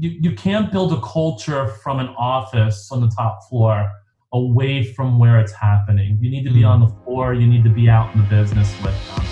you, you can't build a culture from an office on the top floor away from where it's happening. You need to be mm. on the floor, you need to be out in the business with them.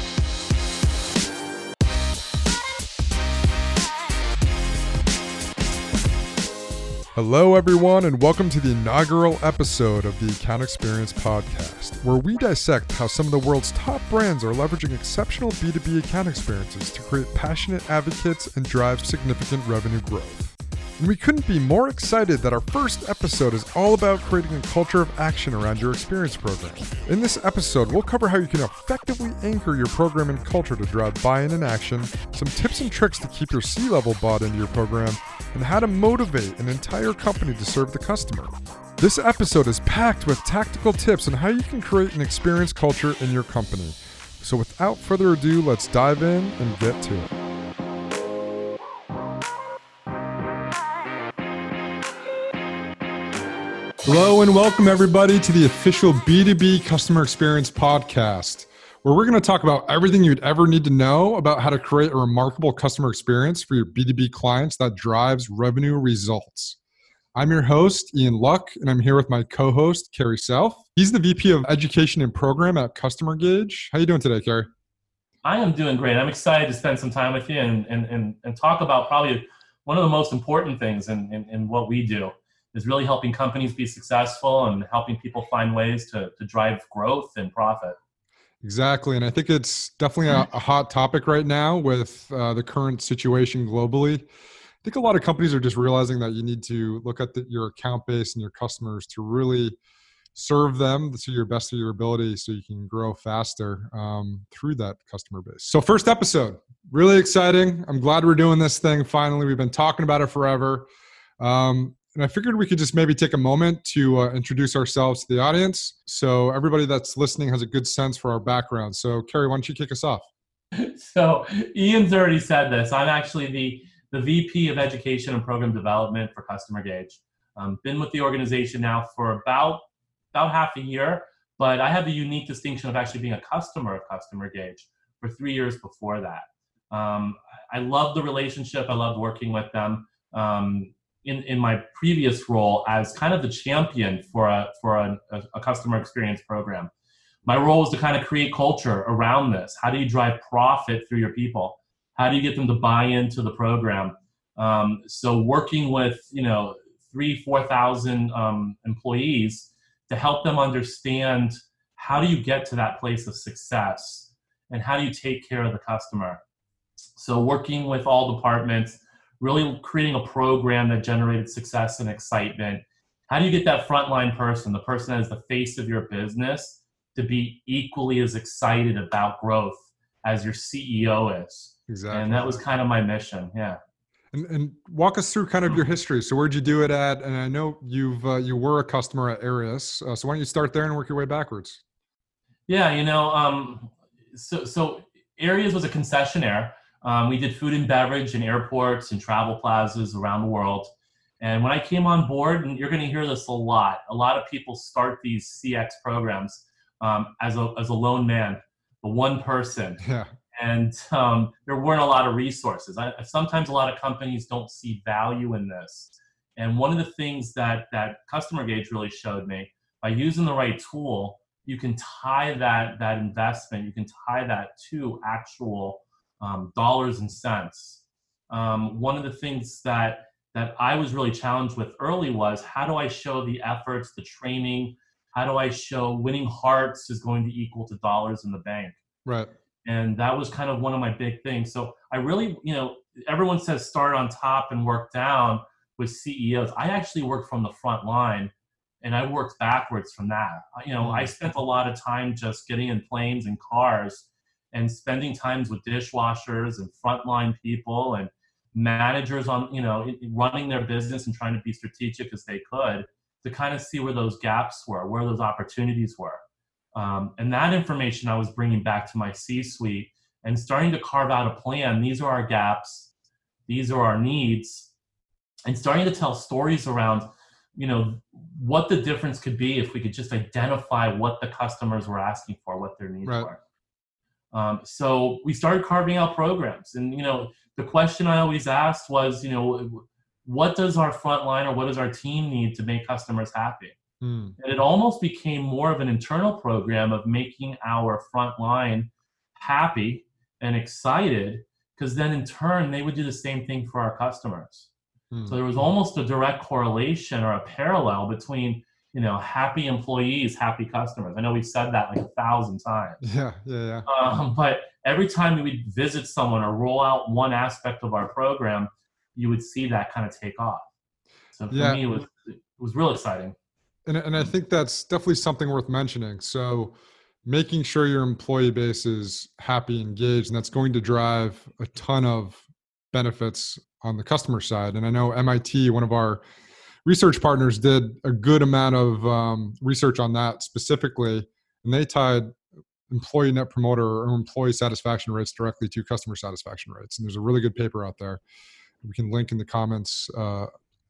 Hello, everyone, and welcome to the inaugural episode of the Account Experience Podcast, where we dissect how some of the world's top brands are leveraging exceptional B2B account experiences to create passionate advocates and drive significant revenue growth. And we couldn't be more excited that our first episode is all about creating a culture of action around your experience program. In this episode, we'll cover how you can effectively anchor your program and culture to drive buy in and action, some tips and tricks to keep your C level bought into your program, and how to motivate an entire company to serve the customer. This episode is packed with tactical tips on how you can create an experience culture in your company. So, without further ado, let's dive in and get to it. Hello and welcome everybody to the official B2B Customer Experience Podcast, where we're going to talk about everything you'd ever need to know about how to create a remarkable customer experience for your B2B clients that drives revenue results. I'm your host, Ian Luck, and I'm here with my co-host, Kerry Self. He's the VP of Education and Program at Customer Gauge. How are you doing today, Kerry? I am doing great. I'm excited to spend some time with you and, and, and, and talk about probably one of the most important things in, in, in what we do is really helping companies be successful and helping people find ways to, to drive growth and profit. Exactly. And I think it's definitely a, a hot topic right now with uh, the current situation globally. I think a lot of companies are just realizing that you need to look at the, your account base and your customers to really serve them to your best of your ability so you can grow faster um, through that customer base. So, first episode, really exciting. I'm glad we're doing this thing finally. We've been talking about it forever. Um, and I figured we could just maybe take a moment to uh, introduce ourselves to the audience so everybody that's listening has a good sense for our background. So, Kerry, why don't you kick us off? So, Ian's already said this. I'm actually the, the VP of Education and Program Development for Customer Gauge. Um, been with the organization now for about about half a year, but I have the unique distinction of actually being a customer of Customer Gauge for three years before that. Um, I love the relationship. I love working with them. Um, in, in my previous role as kind of the champion for a for a, a, customer experience program. My role was to kind of create culture around this. How do you drive profit through your people? How do you get them to buy into the program? Um, so working with you know three four thousand um, employees to help them understand how do you get to that place of success and how do you take care of the customer. So working with all departments really creating a program that generated success and excitement. How do you get that frontline person, the person that is the face of your business, to be equally as excited about growth as your CEO is? Exactly. And that was kind of my mission. Yeah. And, and walk us through kind of your history. So where'd you do it at? And I know you've uh, you were a customer at Areas. Uh, so why don't you start there and work your way backwards? Yeah, you know, um, so so Areas was a concessionaire um, we did food and beverage in airports and travel plazas around the world. And when I came on board, and you're going to hear this a lot, a lot of people start these CX programs um, as, a, as a lone man, the one person. Yeah. And um, there weren't a lot of resources. I, sometimes a lot of companies don't see value in this. And one of the things that, that Customer Gauge really showed me, by using the right tool, you can tie that, that investment, you can tie that to actual um, dollars and cents. Um, one of the things that that I was really challenged with early was how do I show the efforts, the training, how do I show winning hearts is going to equal to dollars in the bank? Right. And that was kind of one of my big things. So I really, you know, everyone says start on top and work down with CEOs. I actually worked from the front line and I worked backwards from that. You know, I mm. spent a lot of time just getting in planes and cars and spending times with dishwashers and frontline people and managers on you know running their business and trying to be strategic as they could to kind of see where those gaps were where those opportunities were. Um, and that information i was bringing back to my c suite and starting to carve out a plan. These are our gaps. These are our needs. And starting to tell stories around you know what the difference could be if we could just identify what the customers were asking for what their needs right. were um, so we started carving out programs, and you know, the question I always asked was, you know, what does our frontline or what does our team need to make customers happy? Mm. And it almost became more of an internal program of making our frontline happy and excited because then in turn they would do the same thing for our customers. Mm. So there was almost a direct correlation or a parallel between you know happy employees, happy customers. I know we've said that like a thousand times. Yeah, yeah, yeah. Um, but every time we would visit someone or roll out one aspect of our program, you would see that kind of take off. So for Yeah. me, it was it was real exciting. And, and I think that's definitely something worth mentioning. So, making sure your employee base is happy, engaged, and that's going to drive a ton of benefits on the customer side. And I know MIT, one of our research partners, did a good amount of um, research on that specifically, and they tied employee net promoter or employee satisfaction rates directly to customer satisfaction rates. And there's a really good paper out there. We can link in the comments uh,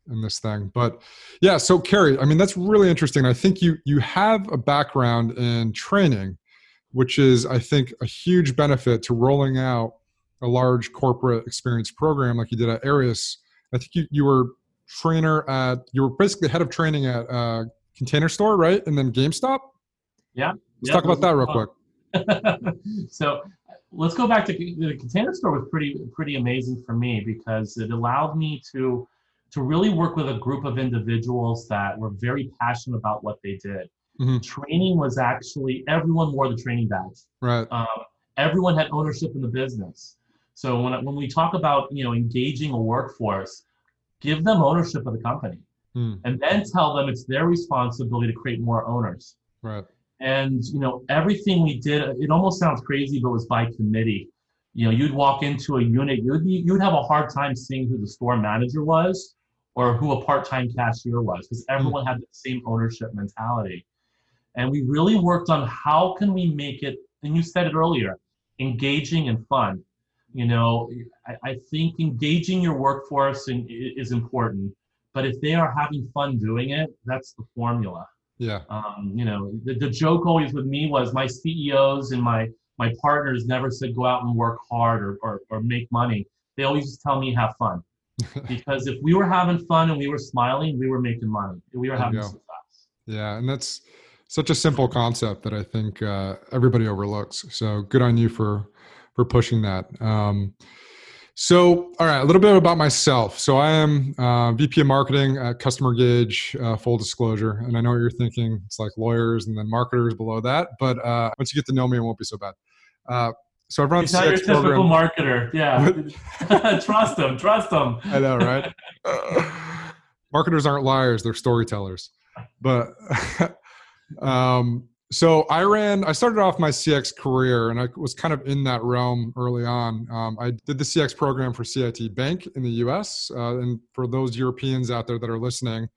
in this thing. But yeah, so Kerry, I mean that's really interesting. I think you you have a background in training, which is I think a huge benefit to rolling out a large corporate experience program like you did at Areas. I think you, you were trainer at you were basically head of training at uh, Container Store, right? And then GameStop. Yeah. Let's Yeah, talk about that real fun. quick. so let's go back to the container store was pretty pretty amazing for me because it allowed me to to really work with a group of individuals that were very passionate about what they did. Mhm. Training was actually everyone wore the training badge. Right. Um, everyone had ownership in the business. So when when we talk about you know engaging a workforce, give them ownership of the company, Hmm. and then tell them it's their responsibility to create more owners. Right. and you know everything we did it almost sounds crazy but it was by committee. You know you'd walk into a unit you'd be, you'd have a hard time seeing who the store manager was or who a part-time cashier was because everyone had the same ownership mentality. And we really worked on how can we make it and you said it earlier engaging and fun you know i, I think engaging your workforce in, is important but if they are having fun doing it that's the formula Yeah. um, you know, the, the joke always with me was my CEOs and my my partners never said go out and work hard or, or, or make money. They always just tell me have fun. because if we were having fun and we were smiling, we were making money. We were There having success. Yeah, and that's such a simple concept that I think uh, everybody overlooks. So good on you for for pushing that. Um, so, all right, a little bit about myself. So, I am uh, VP of Marketing at Customer Gauge. Uh, full disclosure, and I know what you're thinking. It's like lawyers and then marketers below that. But uh, once you get to know me, it won't be so bad. Uh, so, I've run He's not your typical program. marketer. Yeah. trust them. Trust them. I know, right? Marketers aren't liars; they're storytellers. But um, so I ran. I started off my CX career, and I was kind of in that realm early on. Um, I did the CX program for CIT Bank in the U.S. Uh, and for those Europeans out there that are listening,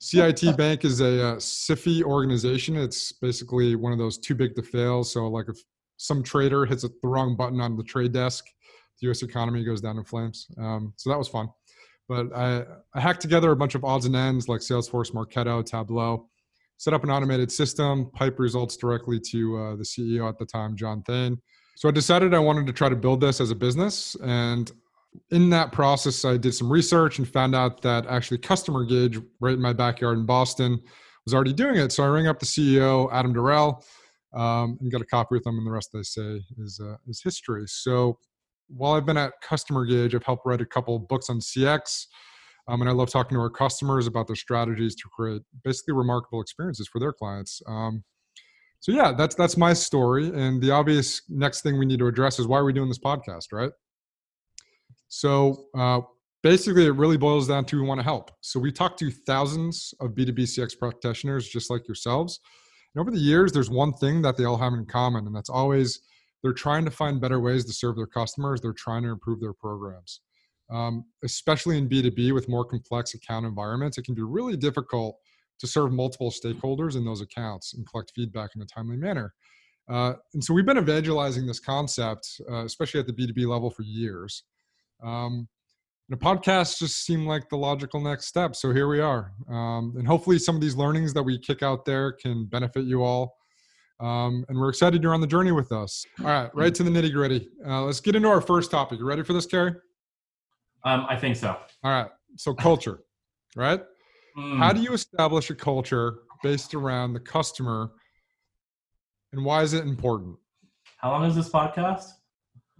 CIT Bank is a uh, SIFI organization. It's basically one of those too big to fail. So, like if some trader hits the wrong button on the trade desk, the U.S. economy goes down in flames. Um, so that was fun. But I, I hacked together a bunch of odds and ends like Salesforce, Marketo, Tableau, set up an automated system, pipe results directly to uh, the CEO at the time, John Thain. So I decided I wanted to try to build this as a business. And in that process, I did some research and found out that actually Customer Gauge, right in my backyard in Boston, was already doing it. So I rang up the CEO, Adam Dorrell, um, and got a copy with him, and the rest they say is uh, is history. So while I've been at Customer Gauge, I've helped write a couple books on CX, um, and I love talking to our customers about their strategies to create basically remarkable experiences for their clients. Um, so yeah, that's that's my story, and the obvious next thing we need to address is why are we doing this podcast, right? So uh, basically, it really boils down to we want to help. So we talk to thousands of B2B CX practitioners just like yourselves. And over the years, there's one thing that they all have in common, and that's always they're trying to find better ways to serve their customers. They're trying to improve their programs. Um, especially in B2B with more complex account environments, it can be really difficult to serve multiple stakeholders in those accounts and collect feedback in a timely manner. Uh, and so we've been evangelizing this concept, uh, especially at the B2B level, for years. Um, and a podcast just seemed like the logical next step. So here we are. Um, and hopefully, some of these learnings that we kick out there can benefit you all. Um, and we're excited you're on the journey with us. All right, right to the nitty gritty. Uh, let's get into our first topic. You ready for this, Kerry? Um, I think so. All right. so culture, right? Mm. How do you establish a culture based around the customer, and why is it important? How long is this podcast?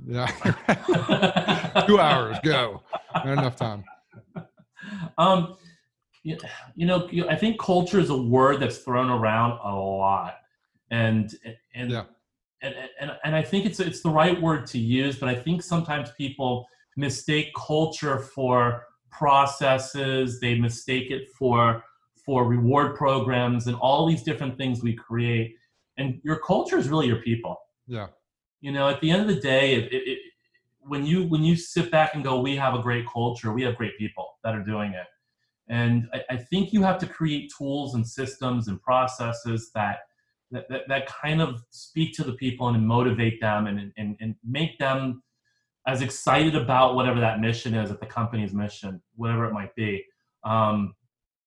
Yeah, two hours. Go. Not enough time. Um, you, you know, I think culture is a word that's thrown around a lot, and and Yeah. and, and and I think it's it's the right word to use, but I think sometimes people mistake culture for processes. They mistake it for for reward programs and all these different things we create. And your culture is really your people. Yeah. You know, at the end of the day, it, it, it, when you when you sit back and go, we have a great culture, we have great people that are doing it. And I, I think you have to create tools and systems and processes that that, that, that kind of speak to the people and motivate them and, and, and make them as excited about whatever that mission is at the company's mission, whatever it might be. Um,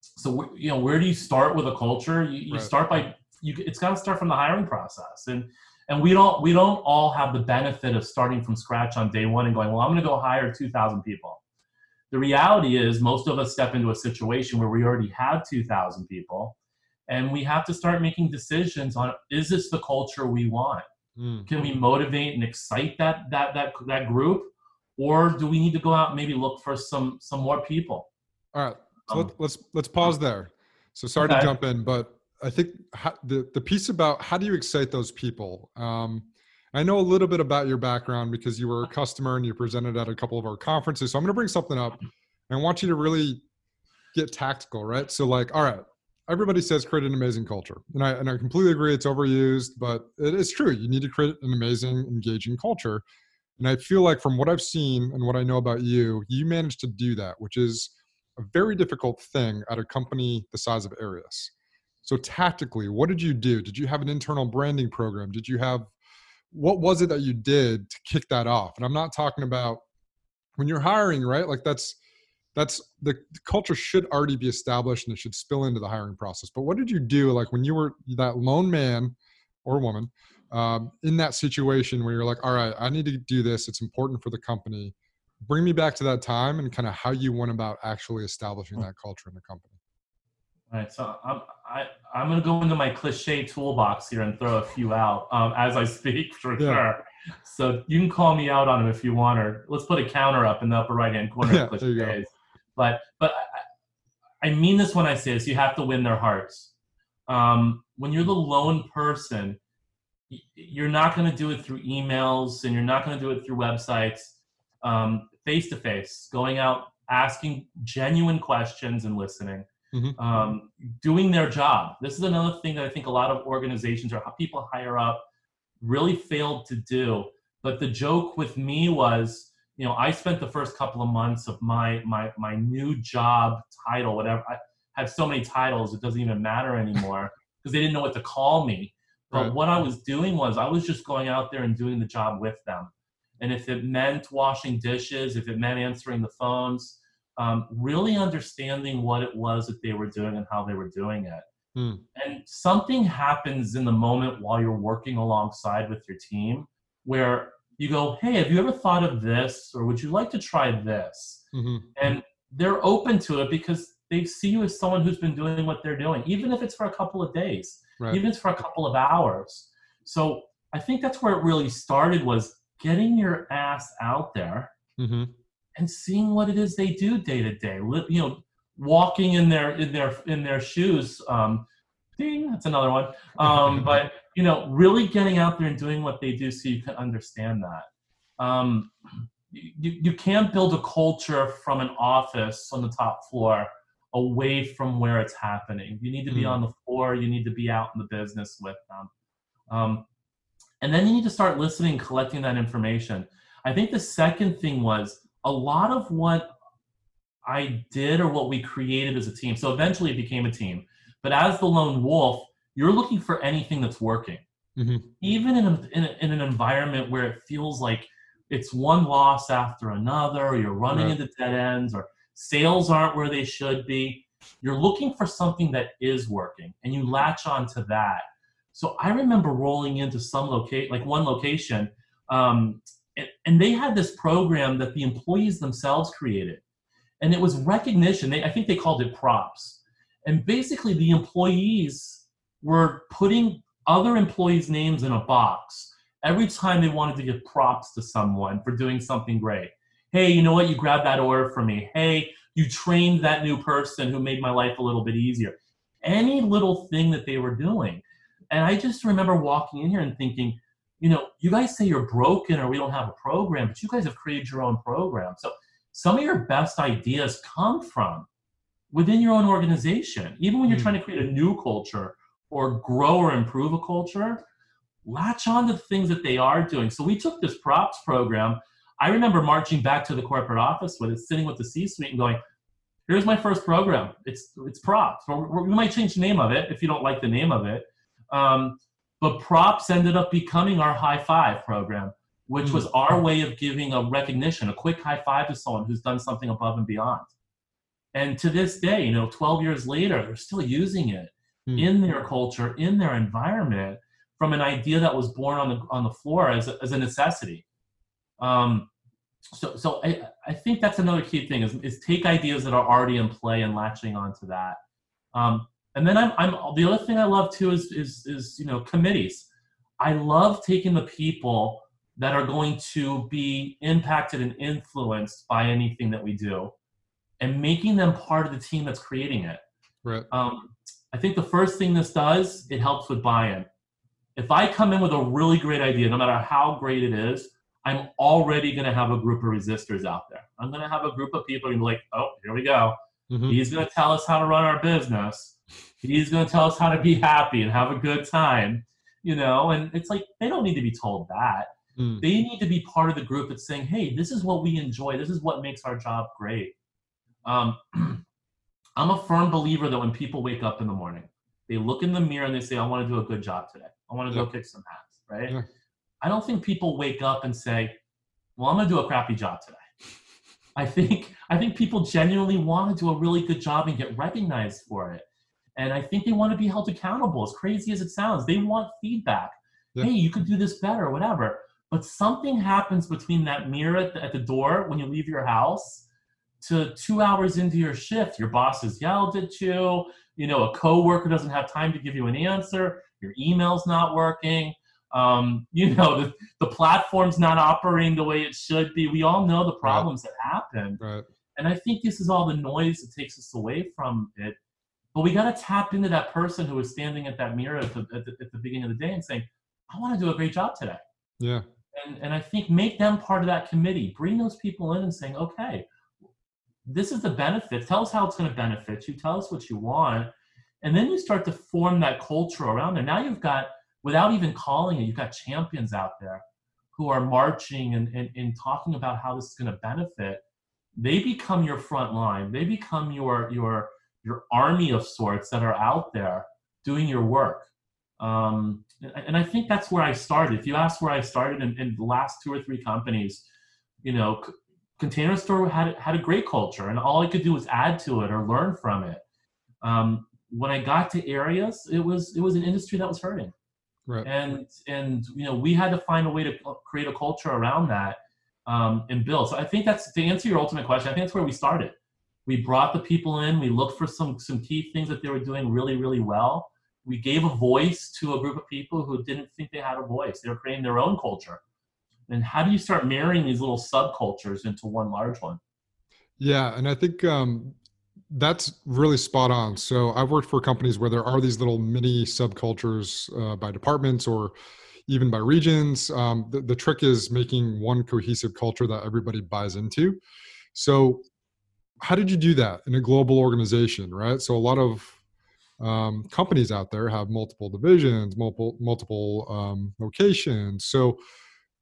so you know, where do you start with a culture? You, you Right. start by you. It's got to start from the hiring process, and and we don't we don't all have the benefit of starting from scratch on day one and going, well, I'm going to go hire 2,000 people. The reality is, most of us step into a situation where we already have 2,000 people, and we have to start making decisions on is this the culture we want? Mm. can we motivate and excite that that that that group or do we need to go out and maybe look for some some more people All right. So Um, let, let's let's pause there. So sorry to jump in, but I think how, the the piece about how do you excite those people? Um, I know a little bit about your background because you were a customer and you presented at a couple of our conferences. So I'm going to bring something up. And I want you to really get tactical, right? So like, all right, everybody says create an amazing culture, and I and I completely agree it's overused, but it is true. You need to create an amazing, engaging culture. And I feel like from what I've seen and what I know about you, you managed to do that, which is a very difficult thing at a company the size of Areas. So tactically, what did you do? Did you have an internal branding program? Did you have what was it that you did to kick that off? And I'm not talking about when you're hiring, right? Like that's that's the, the culture should already be established and it should spill into the hiring process. But what did you do like when you were that lone man or woman um, in that situation where you're like, all right, I need to do this. It's important for the company. Bring me back to that time and kind of how you went about actually establishing that culture in the company. all right so i'm I, i'm going to go into my cliche toolbox here and throw a few out um, as i speak for Yeah. sure so you can call me out on them if you want or let's put a counter up in the upper right hand corner Yeah, of there you go. cliches but but I, I mean this when i say this you have to win their hearts. Um, when you're the lone person you're not going to do it through emails and you're not going to do it through websites. Face to face going out asking genuine questions and listening. Mhm. um, doing their job. This is another thing that i think a lot of organizations or people higher up really failed to do. But the joke with me was you know i spent the first couple of months of my my my new job title whatever i had so many titles it doesn't even matter anymore because they didn't know what to call me but Right. what i was doing was i was just going out there and doing the job with them and if it meant washing dishes if it meant answering the phones um, really understanding what it was that they were doing and how they were doing it Hmm. and something happens in the moment while you're working alongside with your team where you go hey have you ever thought of this? Or would you like to try this? Hmm and they're open to it because they see you as someone who's been doing what they're doing even if it's for a couple of days Right. even if it's for a couple of hours. So i think that's where it really started was getting your ass out there hmm and seeing what it is they do day to day. You know walking in their in their in their shoes um ding that's another one. Um but you know really getting out there and doing what they do so you can understand that um you, you can't build a culture from an office on the top floor away from where it's happening you need to be Mm. on the floor you need to be out in the business with them um, and then you need to start listening collecting that information i think the second thing was a lot of what I did or what we created as a team. So eventually it became a team. But as the lone wolf, you're looking for anything that's working. Mhm. Even in, a, in, a, in an environment where it feels like it's one loss after another, or you're running Right. into dead ends, or sales aren't where they should be, you're looking for something that is working and you latch on to that. So I remember rolling into some locate, like one location, um, and, and they had this program that the employees themselves created and it was recognition. They, I think they called it props, and basically the employees were putting other employees' names in a box every time they wanted to give props to someone for doing something great. Hey, you know what? You grabbed that order for me. Hey, you trained that new person who made my life a little bit easier. Any little thing that they were doing. And I just remember walking in here and thinking, you know, you guys say you're broken or we don't have a program, but you guys have created your own program. So some of your best ideas come from within your own organization. Even when you're mm. trying to create a new culture or grow or improve a culture, latch on to the things that they are doing. So we took this props program. I remember marching back to the corporate office with it, sitting with the C-suite and going, "Here's my first program. It's it's props. we might change the name of it if you don't like the name of it." Um, but props ended up becoming our high five program, which mm. was our way of giving a recognition, a quick high five to someone who's done something above and beyond. And to this day, you know, 12 years later, they're still using it mm. in their culture, in their environment, from an idea that was born on the on the floor as a, as a necessity. Um, so so I, I think that's another key thing is, is take ideas that are already in play and latching onto that. Um, and then I'm, I'm the other thing I love too is is is you know committees. I love taking the people that are going to be impacted and influenced by anything that we do and making them part of the team that's creating it. Right. Um, I think the first thing this does, it helps with buy-in. If I come in with a really great idea, no matter how great it is, I'm already going to have a group of resistors out there. I'm going to have a group of people who are like, oh, here we go. Mm-hmm. He's going to tell us how to run our business. He's going to tell us how to be happy and have a good time, you know. And it's like they don't need to be told that. Mm. They need to be part of the group that's saying, hey, this is what we enjoy. This is what makes our job great. Um, I'm a firm believer that when people wake up in the morning, they look in the mirror and they say, I want to do a good job today. I want to yeah. go kick some ass, right? Yeah. I don't think people wake up and say, well, I'm going to do a crappy job today. I think I think people genuinely want to do a really good job and get recognized for it. And I think they want to be held accountable, as crazy as it sounds. They want feedback. Yeah. Hey, you could do this better, whatever. But something happens between that mirror at the, at the door when you leave your house to two hours into your shift, your boss has yelled at you. You know, a coworker doesn't have time to give you an answer. Your email's not working. Um, you know, the, the platform's not operating the way it should be. We all know the problems right. that happen. Right. And I think this is all the noise that takes us away from it. But we got to tap into that person who is standing at that mirror at the, at the, at the beginning of the day and saying, I want to do a great job today. Yeah. And, and I think make them part of that committee. Bring those people in and saying, okay, this is the benefit. Tell us how it's going to benefit you. Tell us what you want. And then you start to form that culture around there. Now you've got, without even calling it, you've got champions out there who are marching and, and, and talking about how this is going to benefit. They become your front line. They become your your your army of sorts that are out there doing your work. Um, and I think that's where I started. If you ask where I started in, in the last two or three companies, you know, Container Store had had a great culture, and all I could do was add to it or learn from it. Um, when I got to Areas, it was it was an industry that was hurting, right. and and you know we had to find a way to create a culture around that um, and build. So I think that's to answer your ultimate question. I think that's where we started. We brought the people in. We looked for some some key things that they were doing really really well. We gave a voice to a group of people who didn't think they had a voice. They were creating their own culture and how do you start marrying these little subcultures into one large one? Yeah and i think um, that's really spot on. So i've worked for companies where there are these little mini subcultures uh, by departments or even by regions. Um, the, the trick is making one cohesive culture that everybody buys into. So how did you do that in a global organization right? So a lot of um, companies out there have multiple divisions multiple multiple um, locations. So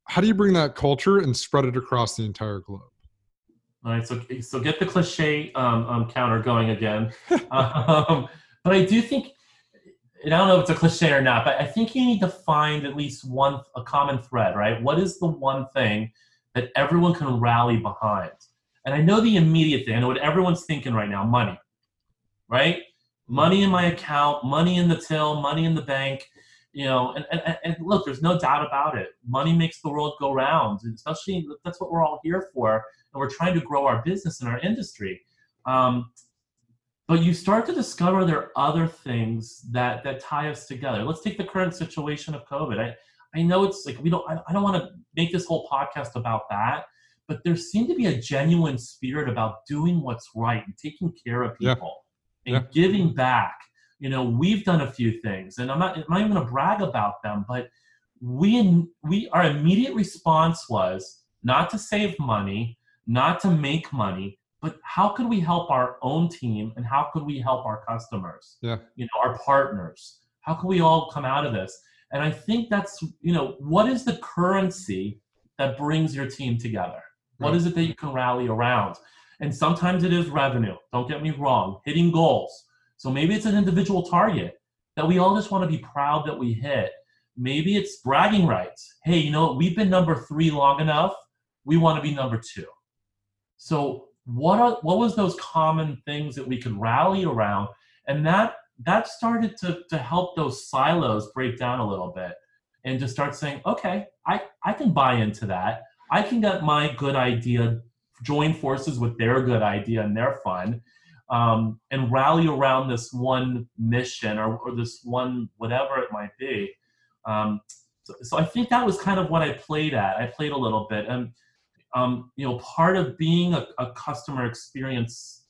how do you bring that culture and spread it across the entire globe? All right, so so get the cliche um, um, counter going again. um, but I do think, and I don't know if it's a cliche or not, but I think you need to find at least one a common thread, right? What is the one thing that everyone can rally behind? And I know the immediate thing. I know what everyone's thinking right now: money, right? Money in my account, money in the till, money in the bank you know and, and, and look there's no doubt about it money makes the world go round and especially that's what we're all here for and we're trying to grow our business and our industry. Um, but you start to discover there are other things that that tie us together. Let's take the current situation of COVID. I I know it's like we don't I, I don't want to make this whole podcast about that, but there seemed to be a genuine spirit about doing what's right and taking care of people yeah. and yeah. giving back. You know, we've done a few things, and I'm not I'm not even going to brag about them, but we we our immediate response was not to save money, not to make money, but how could we help our own team and how could we help our customers? Yeah. You know our partners. How can we all come out of this? And i think that's you know what is the currency that brings your team together? What Right. is it that you can rally around? And sometimes it is revenue don't get me wrong hitting goals so maybe it's an individual target that we all just want to be proud that we hit. Maybe it's bragging rights. Hey you know we've been number three long enough. We want to be number two. So what are what was those common things that we could rally around? And that that started to to help those silos break down a little bit and to start saying okay i i can buy into that. I can get my good idea join forces with their good idea and their fun um, and rally around this one mission or, or this one whatever it might be um, so, so i think that was kind of what i played at i played a little bit and um, you know, part of being a, a customer experience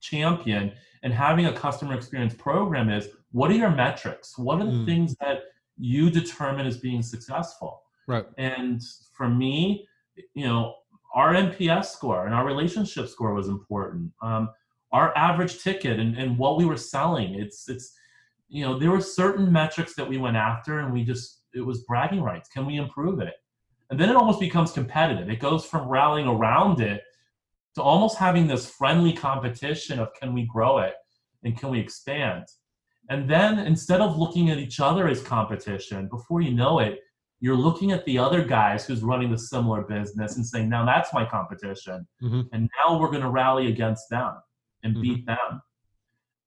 champion and having a customer experience program is what are your metrics? What are the Mm. things that you determine as being successful? right And for me, you know, our NPS score and our relationship score was important. Um, our average ticket and, and what we were selling, it's it's you know, there were certain metrics that we went after and we just it was bragging rights. Can we improve it? And then it almost becomes competitive. It goes from rallying around it to almost having this friendly competition of can we grow it and can we expand? And then instead of looking at each other as competition, before you know it, you're looking at the other guys who's running the similar business and saying, now that's my competition. Mhm. And now we're going to rally against them and Mhm. beat them.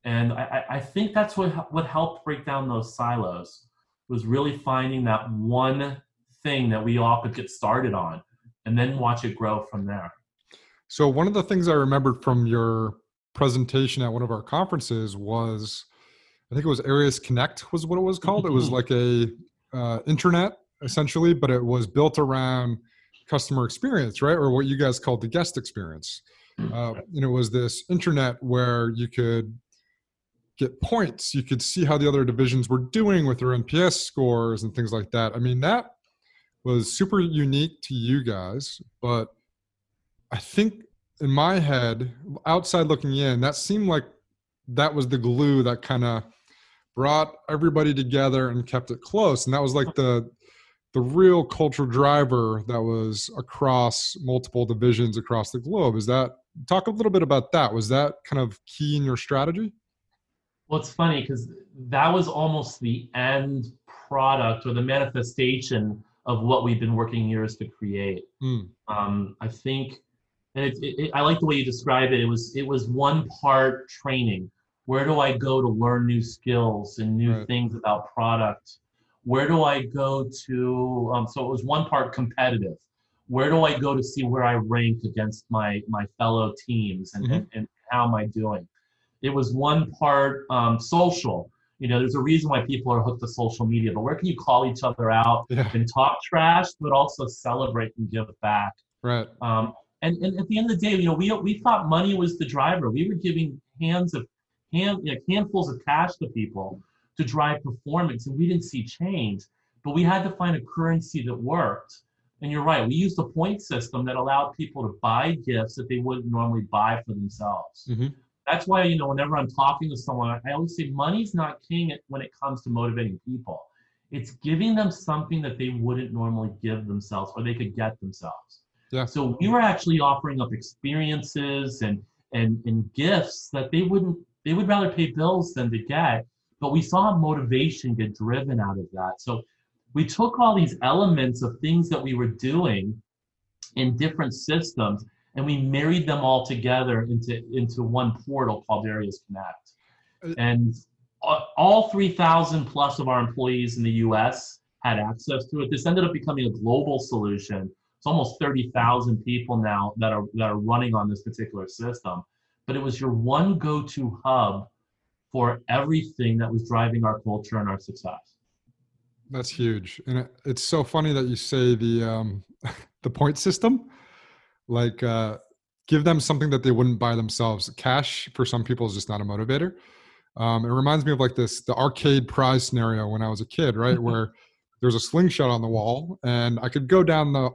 And I, I I think that's what, what helped break down those silos was really finding that one thing that we all could get started on and then watch it grow from there. So one of the things I remembered from your presentation at one of our conferences was, I think it was Areas Connect was what it was called. It was like a uh, internet essentially, but it was built around customer experience, right? Or what you guys called the guest experience. Uh, and it was this internet where you could get points. You could see how the other divisions were doing with their NPS scores and things like that. I mean, that was super unique to you guys, but I think in my head, outside looking in, that seemed like that was the glue that kind of brought everybody together and kept it close. And that was like the the real cultural driver that was across multiple divisions across the globe. Is that talk a little bit about that? Was that kind of key in your strategy? Well, it's funny because that was almost the end product or the manifestation of what we've been working years to create. Mm, Um, I think, and it, it, it, I like the way you describe it. It was it was one part training. Where do I go to learn new skills and new Right. things about product? Where do I go to? Um, so it was one part competitive. Where do I go to see where I rank against my my fellow teams and, and, and how am I doing? It was one part um, social. You know, there's a reason why people are hooked to social media. But where can you call each other out yeah, and talk trash, but also celebrate and give back? right. Um, and, and at the end of the day, you know, we we thought money was the driver. We were giving hands of hand, you know, handfuls of cash to people to drive performance, and we didn't see change. But we had to find a currency that worked. And you're right. We used a point system that allowed people to buy gifts that they wouldn't normally buy for themselves. Mhm. That's why you know, whenever I'm talking to someone, I always say money's not king when it comes to motivating people. It's giving them something that they wouldn't normally give themselves or they could get themselves. Yeah. So we were actually offering up experiences and and and gifts that they wouldn't they would rather pay bills than to get. But we saw motivation get driven out of that. So we took all these elements of things that we were doing in different systems and we married them all together into into one portal called Areas Connect. Uh, And all 3,000 plus of our employees in the US had access to it. This ended up becoming a global solution it's almost 30,000 people now that are that are running on this particular system. But it was your one go-to hub for everything that was driving our culture and our success. That's huge, and it, it's so funny that you say the um, the point system. Like, uh, give them something that they wouldn't buy themselves. Cash for some people is just not a motivator. Um, it reminds me of like this the arcade prize scenario when I was a kid, right? Where there's a slingshot on the wall, and I could go down the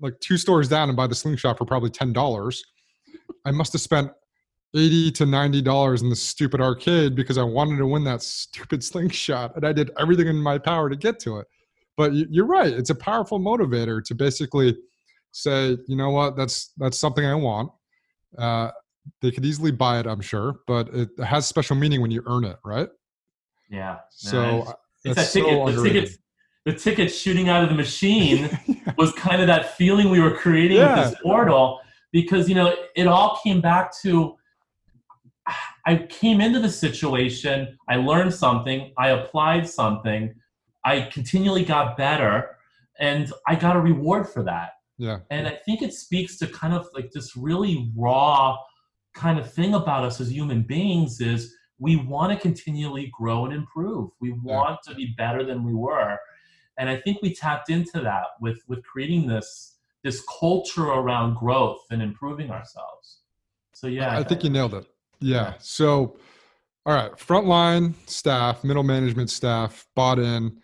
like two stores down and buy the slingshot for probably ten dollars. I must have spent 80 to 90 dollars in the stupid arcade because i wanted to win that stupid slingshot and i did everything in my power to get to it. But you're right it's a powerful motivator to basically say you know what? That's that's something i want. Uh, they could easily buy it i'm sure but it has special meaning when you earn it right? Yeah. So it's, it's that ticket so the tickets the ticket shooting out of the machine yeah. was kind of that feeling we were creating yeah. with this portal because you know it all came back to I came into the situation, I learned something, I applied something, I continually got better, and I got a reward for that. Yeah. And I think it speaks to kind of like this really raw kind of thing about us as human beings is we want to continually grow and improve. We want yeah. to be better than we were. And I think we tapped into that with with creating this this culture around growth and improving ourselves. So yeah. I, I think you nailed it. Yeah. So, all right, frontline staff, middle management staff bought in.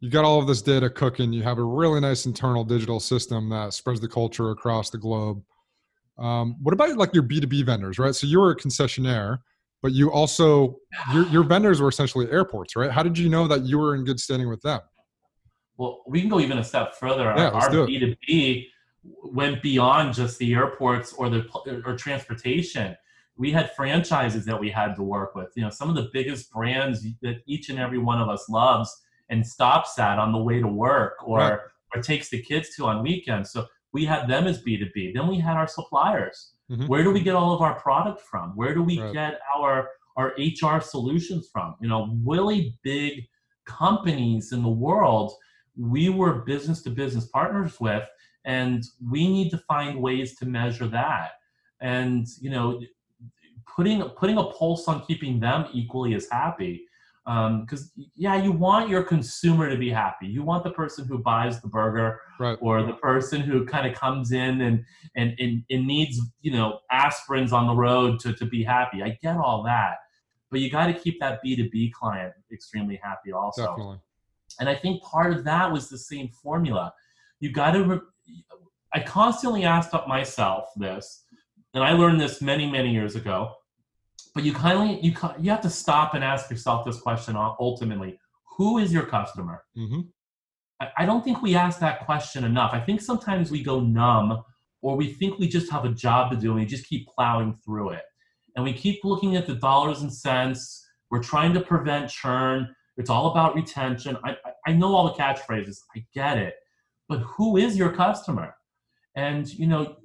You got all of this data cooking. You have a really nice internal digital system that spreads the culture across the globe. Um, what about like your B2B vendors, right? So you were a concessionaire, but you also, your, your vendors were essentially airports, right? How did you know that you were in good standing with them? Well, we can go even a step further. Yeah, our, our B2B went beyond just the airports or the or transportation we had franchises that we had to work with. You know, some of the biggest brands that each and every one of us loves and stops at on the way to work or right. or takes the kids to on weekends. So we had them as B2B. Then we had our suppliers. Mm-hmm. Where do we get all of our product from? Where do we right. get our our HR solutions from? You know, really big companies in the world we were business to business partners with and we need to find ways to measure that and you know putting putting a pulse on keeping them equally as happy because um, yeah you want your consumer to be happy you want the person who buys the burger right. or the person who kind of comes in and, and and and needs you know aspirins on the road to, to be happy i get all that but you got to keep that b2b client extremely happy also Definitely. and i think part of that was the same formula you got to re- i constantly asked up myself this and i learned this many many years ago but you kindly you you have to stop and ask yourself this question ultimately: Who is your customer? Mm-hmm. I, I don't think we ask that question enough. I think sometimes we go numb, or we think we just have a job to do, and we just keep plowing through it, and we keep looking at the dollars and cents. We're trying to prevent churn. It's all about retention. I, I know all the catchphrases. I get it. But who is your customer? And, you know,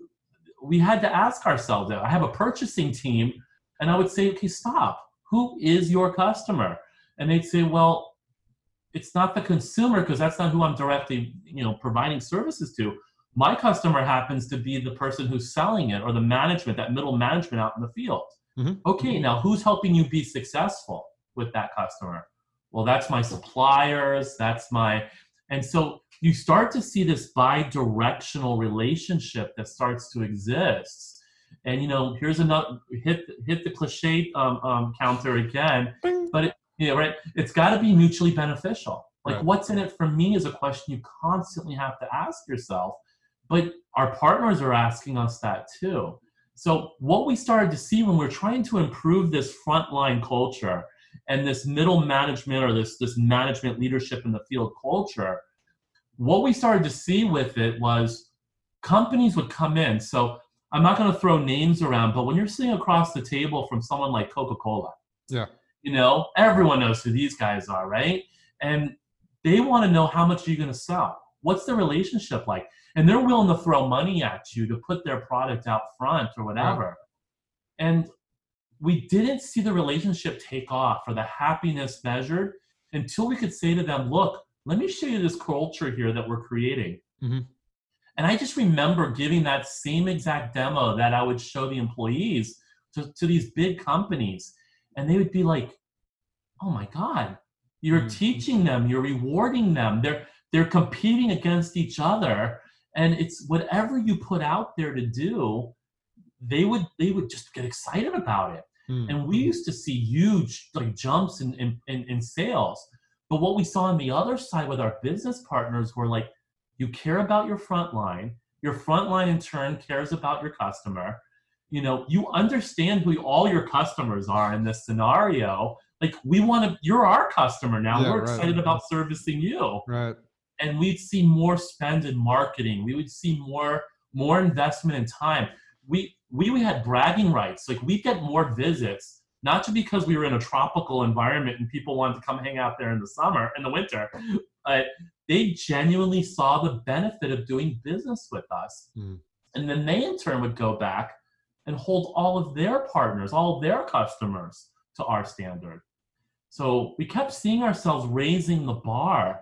we had to ask ourselves that. I have a purchasing team and I would say, okay, stop. Who is your customer? And they'd say, well, it's not the consumer because that's not who I'm directly, you know, providing services to. My customer happens to be the person who's selling it or the management, that middle management out in the field. Mm-hmm. Okay, now who's helping you be successful with that customer? Well, that's my suppliers, that's my and so you start to see this bi-directional relationship that starts to exist and you know, here's another hit hit the cliche um, um, counter again. Bing. But it, you know, right, it's got to be mutually beneficial. Like, right. what's in it for me is a question you constantly have to ask yourself. But our partners are asking us that too. So what we started to see when we're trying to improve this frontline culture and this middle management or this this management leadership in the field culture, what we started to see with it was companies would come in. So I'm not going to throw names around, but when you're sitting across the table from someone like Coca Cola, yeah, you know, everyone knows who these guys are, right? And they want to know how much are you going to sell? What's the relationship like? And they're willing to throw money at you to put their product out front or whatever. Yeah. And we didn't see the relationship take off or the happiness measured until we could say to them, look, let me show you this culture here that we're creating. Mm-hmm. And I just remember giving that same exact demo that I would show the employees to, to these big companies. And they would be like, oh my God, you're mm. teaching them, you're rewarding them. They're they're competing against each other. And it's whatever you put out there to do, they would they would just get excited about it. Mm. And we used to see huge like jumps in, in, in, in sales. But what we saw on the other side with our business partners were like, you care about your front line. Your front line in turn cares about your customer. You know, you understand who all your customers are in this scenario. Like we want to, you're our customer now. Yeah, We're right. excited about servicing you. Right. And we'd see more spend in marketing. We would see more more investment in time. We we we had bragging rights. Like we get more visits, not just because we were in a tropical environment and people wanted to come hang out there in the summer, in the winter, but they genuinely saw the benefit of doing business with us. Mm. And then they in turn would go back and hold all of their partners, all of their customers to our standard. So we kept seeing ourselves raising the bar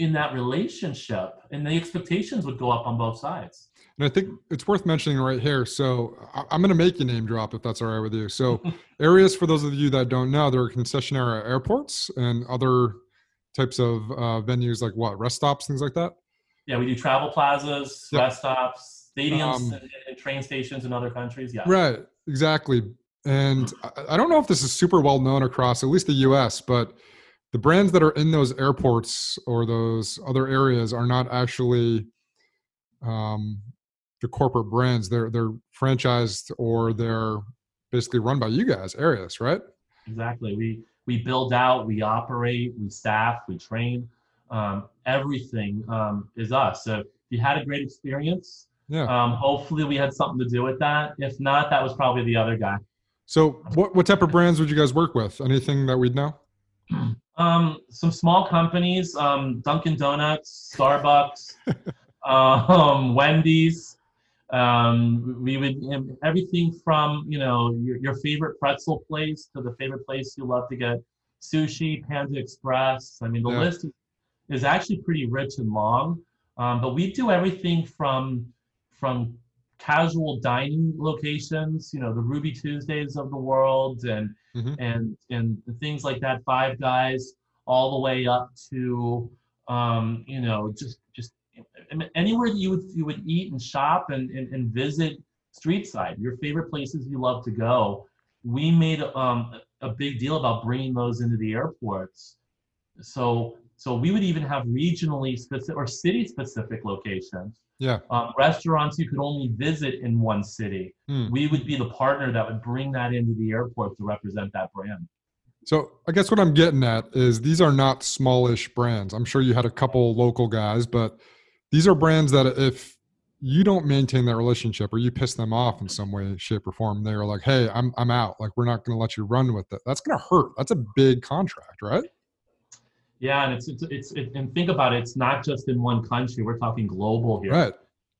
in that relationship, and the expectations would go up on both sides. And I think it's worth mentioning right here. So I'm going to make you name drop if that's all right with you. So Areas for those of you that don't know, there are concessionaire airports and other types of uh, venues like what rest stops, things like that. Yeah, we do travel plazas, yep. rest stops, stadiums, um, and, and, train stations in other countries. Yeah, right, exactly. And I, I don't know if this is super well known across at least the U.S., but the brands that are in those airports or those other areas are not actually um, the corporate brands. They're they're franchised or they're basically run by you guys, Areas, right? Exactly. We we build out, we operate, we staff, we train. Um, everything um, is us. So if you had a great experience, yeah. Um, hopefully we had something to do with that. If not, that was probably the other guy. So what what type of brands would you guys work with? Anything that we'd know? Um, some small companies, um, Dunkin' Donuts, Starbucks, um, Wendy's, um, we would everything from you know your, your favorite pretzel place to the favorite place you love to get sushi, Panda Express. I mean, the yeah. list is, is actually pretty rich and long. Um, but we do everything from from casual dining locations, you know, the Ruby Tuesdays of the world, and mm-hmm. and and things like that. Five Guys, all the way up to um, you know just just anywhere that you would you would eat and shop and, and, and visit street side, your favorite places you love to go. We made um, a big deal about bringing those into the airports. So so we would even have regionally specific or city specific locations. Yeah. Um, restaurants you could only visit in one city. Hmm. We would be the partner that would bring that into the airport to represent that brand. So I guess what I'm getting at is these are not smallish brands. I'm sure you had a couple local guys, but these are brands that if you don't maintain that relationship or you piss them off in some way shape or form they're like hey i'm i'm out like we're not going to let you run with it that's going to hurt that's a big contract right yeah and it's it's, it's it, and think about it it's not just in one country we're talking global here right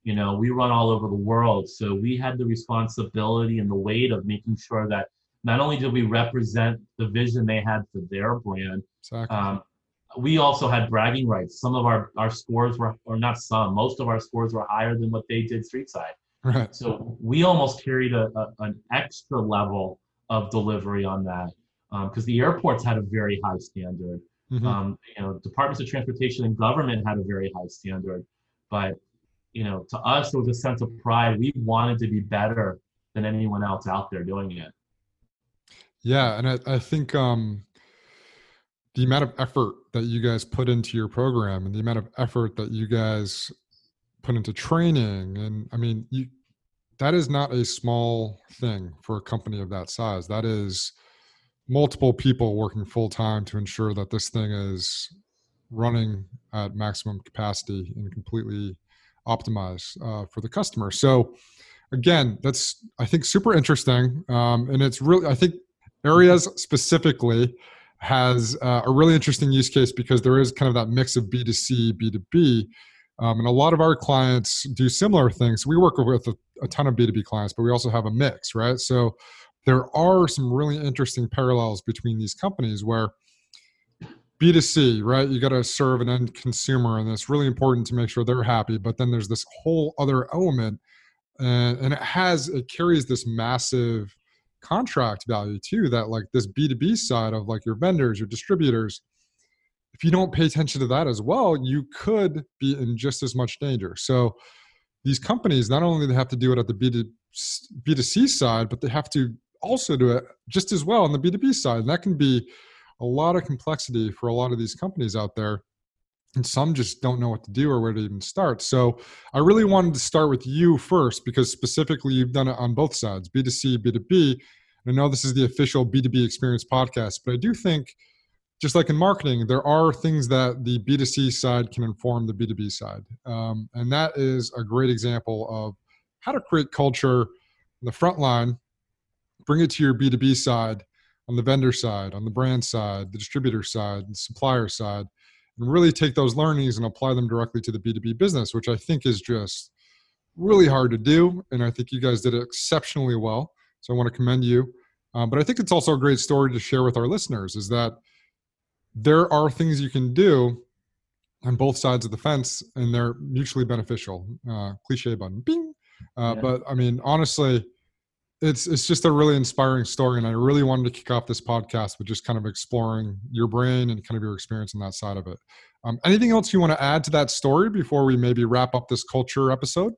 you know we run all over the world so we had the responsibility and the weight of making sure that not only did we represent the vision they had for their brand exactly. um, we also had bragging rights. Some of our, our scores were, or not some, most of our scores were higher than what they did street side. Right. So we almost carried a, a an extra level of delivery on that because um, the airports had a very high standard. Mm-hmm. Um, you know, departments of transportation and government had a very high standard, but you know, to us, it was a sense of pride. We wanted to be better than anyone else out there doing it. Yeah, and I, I think um, the amount of effort that you guys put into your program and the amount of effort that you guys put into training and i mean you that is not a small thing for a company of that size that is multiple people working full time to ensure that this thing is running at maximum capacity and completely optimized uh, for the customer so again that's i think super interesting um, and it's really i think Areas specifically has uh, a really interesting use case because there is kind of that mix of B2C, B2B. Um, and a lot of our clients do similar things. We work with a, a, ton of B2B clients, but we also have a mix, right? So there are some really interesting parallels between these companies where B2C, right? You got to serve an end consumer, and it's really important to make sure they're happy. But then there's this whole other element, and, and it has, it carries this massive contract value too that like this b2b side of like your vendors your distributors if you don't pay attention to that as well you could be in just as much danger so these companies not only they have to do it at the B2, b2c side but they have to also do it just as well on the b2b side and that can be a lot of complexity for a lot of these companies out there and some just don't know what to do or where to even start. So I really wanted to start with you first because specifically you've done it on both sides, B2C, B2B. And I know this is the official B2B experience podcast, but I do think just like in marketing, there are things that the B2C side can inform the B2B side. Um, and that is a great example of how to create culture in the front line, bring it to your B2B side, on the vendor side, on the brand side, the distributor side, the supplier side and really take those learnings and apply them directly to the B2B business, which I think is just really hard to do. And I think you guys did it exceptionally well. So I want to commend you. Um, but I think it's also a great story to share with our listeners is that there are things you can do on both sides of the fence and they're mutually beneficial. Uh, cliche button, bing. Uh, yeah. But I mean, honestly, it's it's just a really inspiring story and i really wanted to kick off this podcast with just kind of exploring your brain and kind of your experience on that side of it. Um, anything else you want to add to that story before we maybe wrap up this culture episode?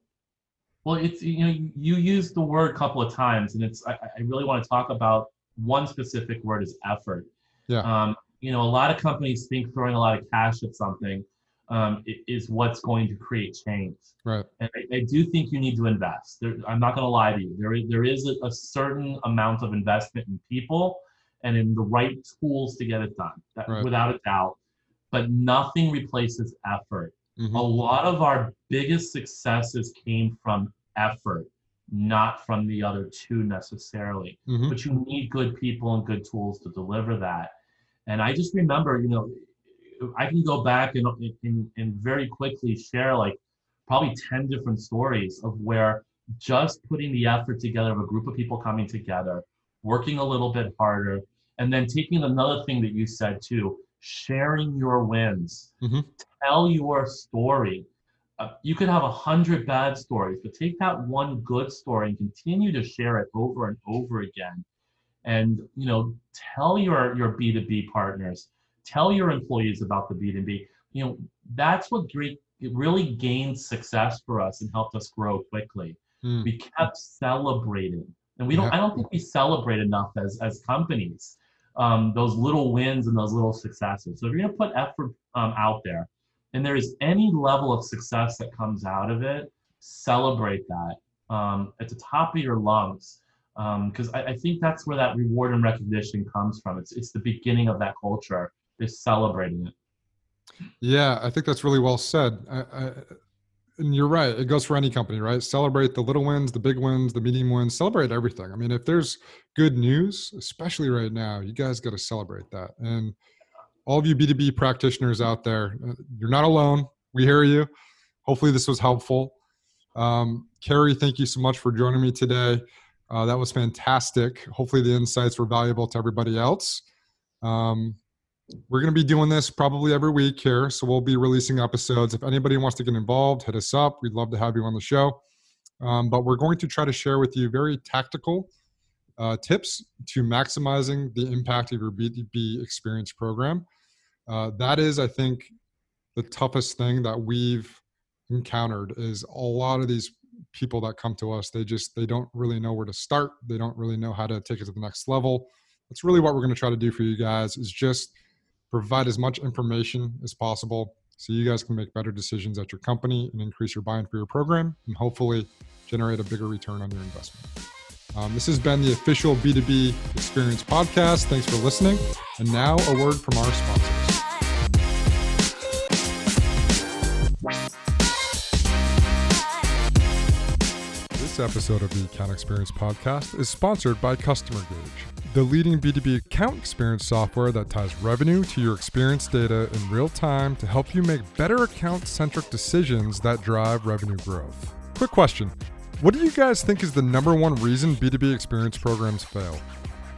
Well it's you know you used the word a couple of times and it's i, I really want to talk about one specific word is effort. Yeah. Um, you know a lot of companies think throwing a lot of cash at something um, is what's going to create change. Right. And I, I do think you need to invest. There, I'm not going to lie to you. There, there is a, a, certain amount of investment in people and in the right tools to get it done, that, right. without a doubt. But nothing replaces effort. Mm-hmm. A lot of our biggest successes came from effort, not from the other two necessarily. Mm-hmm. But you need good people and good tools to deliver that. And I just remember, you know, I can go back and, and, and very quickly share like probably 10 different stories of where just putting the effort together of a group of people coming together, working a little bit harder, and then taking another thing that you said too, sharing your wins. Mm-hmm. Tell your story. Uh, you could have a hundred bad stories, but take that one good story and continue to share it over and over again. And you know, tell your your B2B partners, tell your employees about the B2B. You know, that's what great, it really gained success for us and helped us grow quickly. Mm. We kept celebrating. And we don't, yeah. I don't think we celebrate enough as, as companies, um, those little wins and those little successes. So if you're going to put effort um, out there and there is any level of success that comes out of it, celebrate that um, at the top of your lungs because um, I, I, think that's where that reward and recognition comes from. It's it's the beginning of that culture is celebrating it. Yeah, I think that's really well said. I, I, and you're right. It goes for any company, right? Celebrate the little wins, the big wins, the medium wins. Celebrate everything. I mean, if there's good news, especially right now, you guys got to celebrate that. And all of you B2B practitioners out there, uh, you're not alone. We hear you. Hopefully, this was helpful. Um, Kerry, thank you so much for joining me today. Uh, that was fantastic. Hopefully, the insights were valuable to everybody else. Um, we're going to be doing this probably every week here. So we'll be releasing episodes. If anybody wants to get involved, hit us up. We'd love to have you on the show. Um, but we're going to try to share with you very tactical uh, tips to maximizing the impact of your B2B experience program. Uh, that is, I think, the toughest thing that we've encountered is a lot of these people that come to us they just they don't really know where to start they don't really know how to take it to the next level that's really what we're going to try to do for you guys is just provide as much information as possible so you guys can make better decisions at your company and increase your buy-in for your program and hopefully generate a bigger return on your investment. Um, this has been the official B2B Experience podcast. Thanks for listening. And now a word from our sponsors. This episode of the Account Experience podcast is sponsored by Customer Gauge the leading B2B account experience software that ties revenue to your experience data in real time to help you make better account centric decisions that drive revenue growth. Quick question What do you guys think is the number one reason B2B experience programs fail?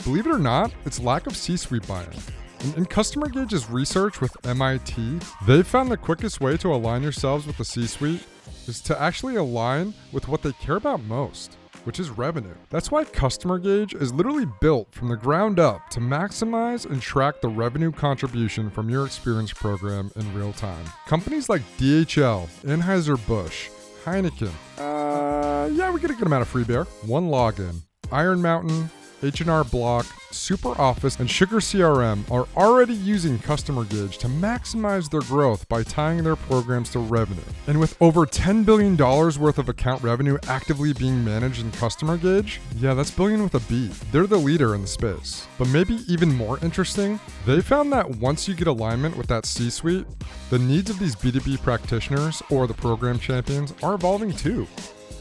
Believe it or not, it's lack of C suite buy in. In, Customer Gauge's research with MIT, they found the quickest way to align yourselves with the C suite is to actually align with what they care about most which is revenue. That's why Customer Gauge is literally built from the ground up to maximize and track the revenue contribution from your experience program in real time. Companies like DHL, Anheuser-Busch, Heineken, uh, yeah, we get a good amount of free beer. OneLogin, Iron Mountain, H&R Block, SuperOffice, and Sugar CRM are already using Customer Gauge to maximize their growth by tying their programs to revenue. And with over $10 billion worth of account revenue actively being managed in Customer Gauge, yeah, that's billion with a B. They're the leader in the space. But maybe even more interesting, they found that once you get alignment with that C suite, the needs of these B2B practitioners or the program champions are evolving too.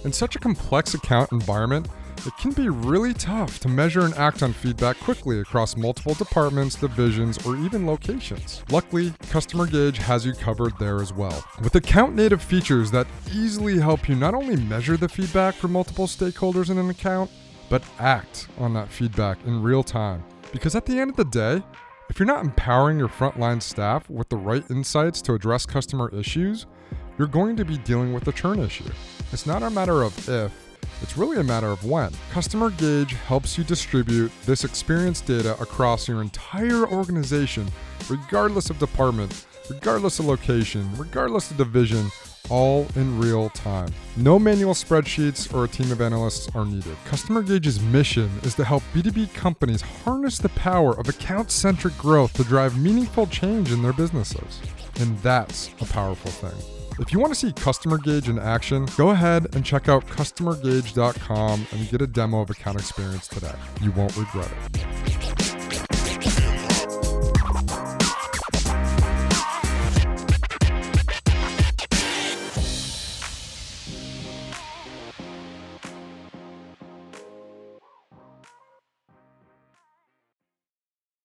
In such a complex account environment, it can be really tough to measure and act on feedback quickly across multiple departments, divisions, or even locations. Luckily, Customer Gauge has you covered there as well. With account native features that easily help you not only measure the feedback from multiple stakeholders in an account, but act on that feedback in real time. Because at the end of the day, if you're not empowering your frontline staff with the right insights to address customer issues, you're going to be dealing with a churn issue. It's not a matter of if, it's really a matter of when. Customer Gauge helps you distribute this experience data across your entire organization, regardless of department, regardless of location, regardless of division, all in real time. No manual spreadsheets or a team of analysts are needed. Customer Gauge's mission is to help B2B companies harness the power of account centric growth to drive meaningful change in their businesses. And that's a powerful thing. If you want to see Customer Gauge in action, go ahead and check out customergauge.com and get a demo of Account Experience today. You won't regret it.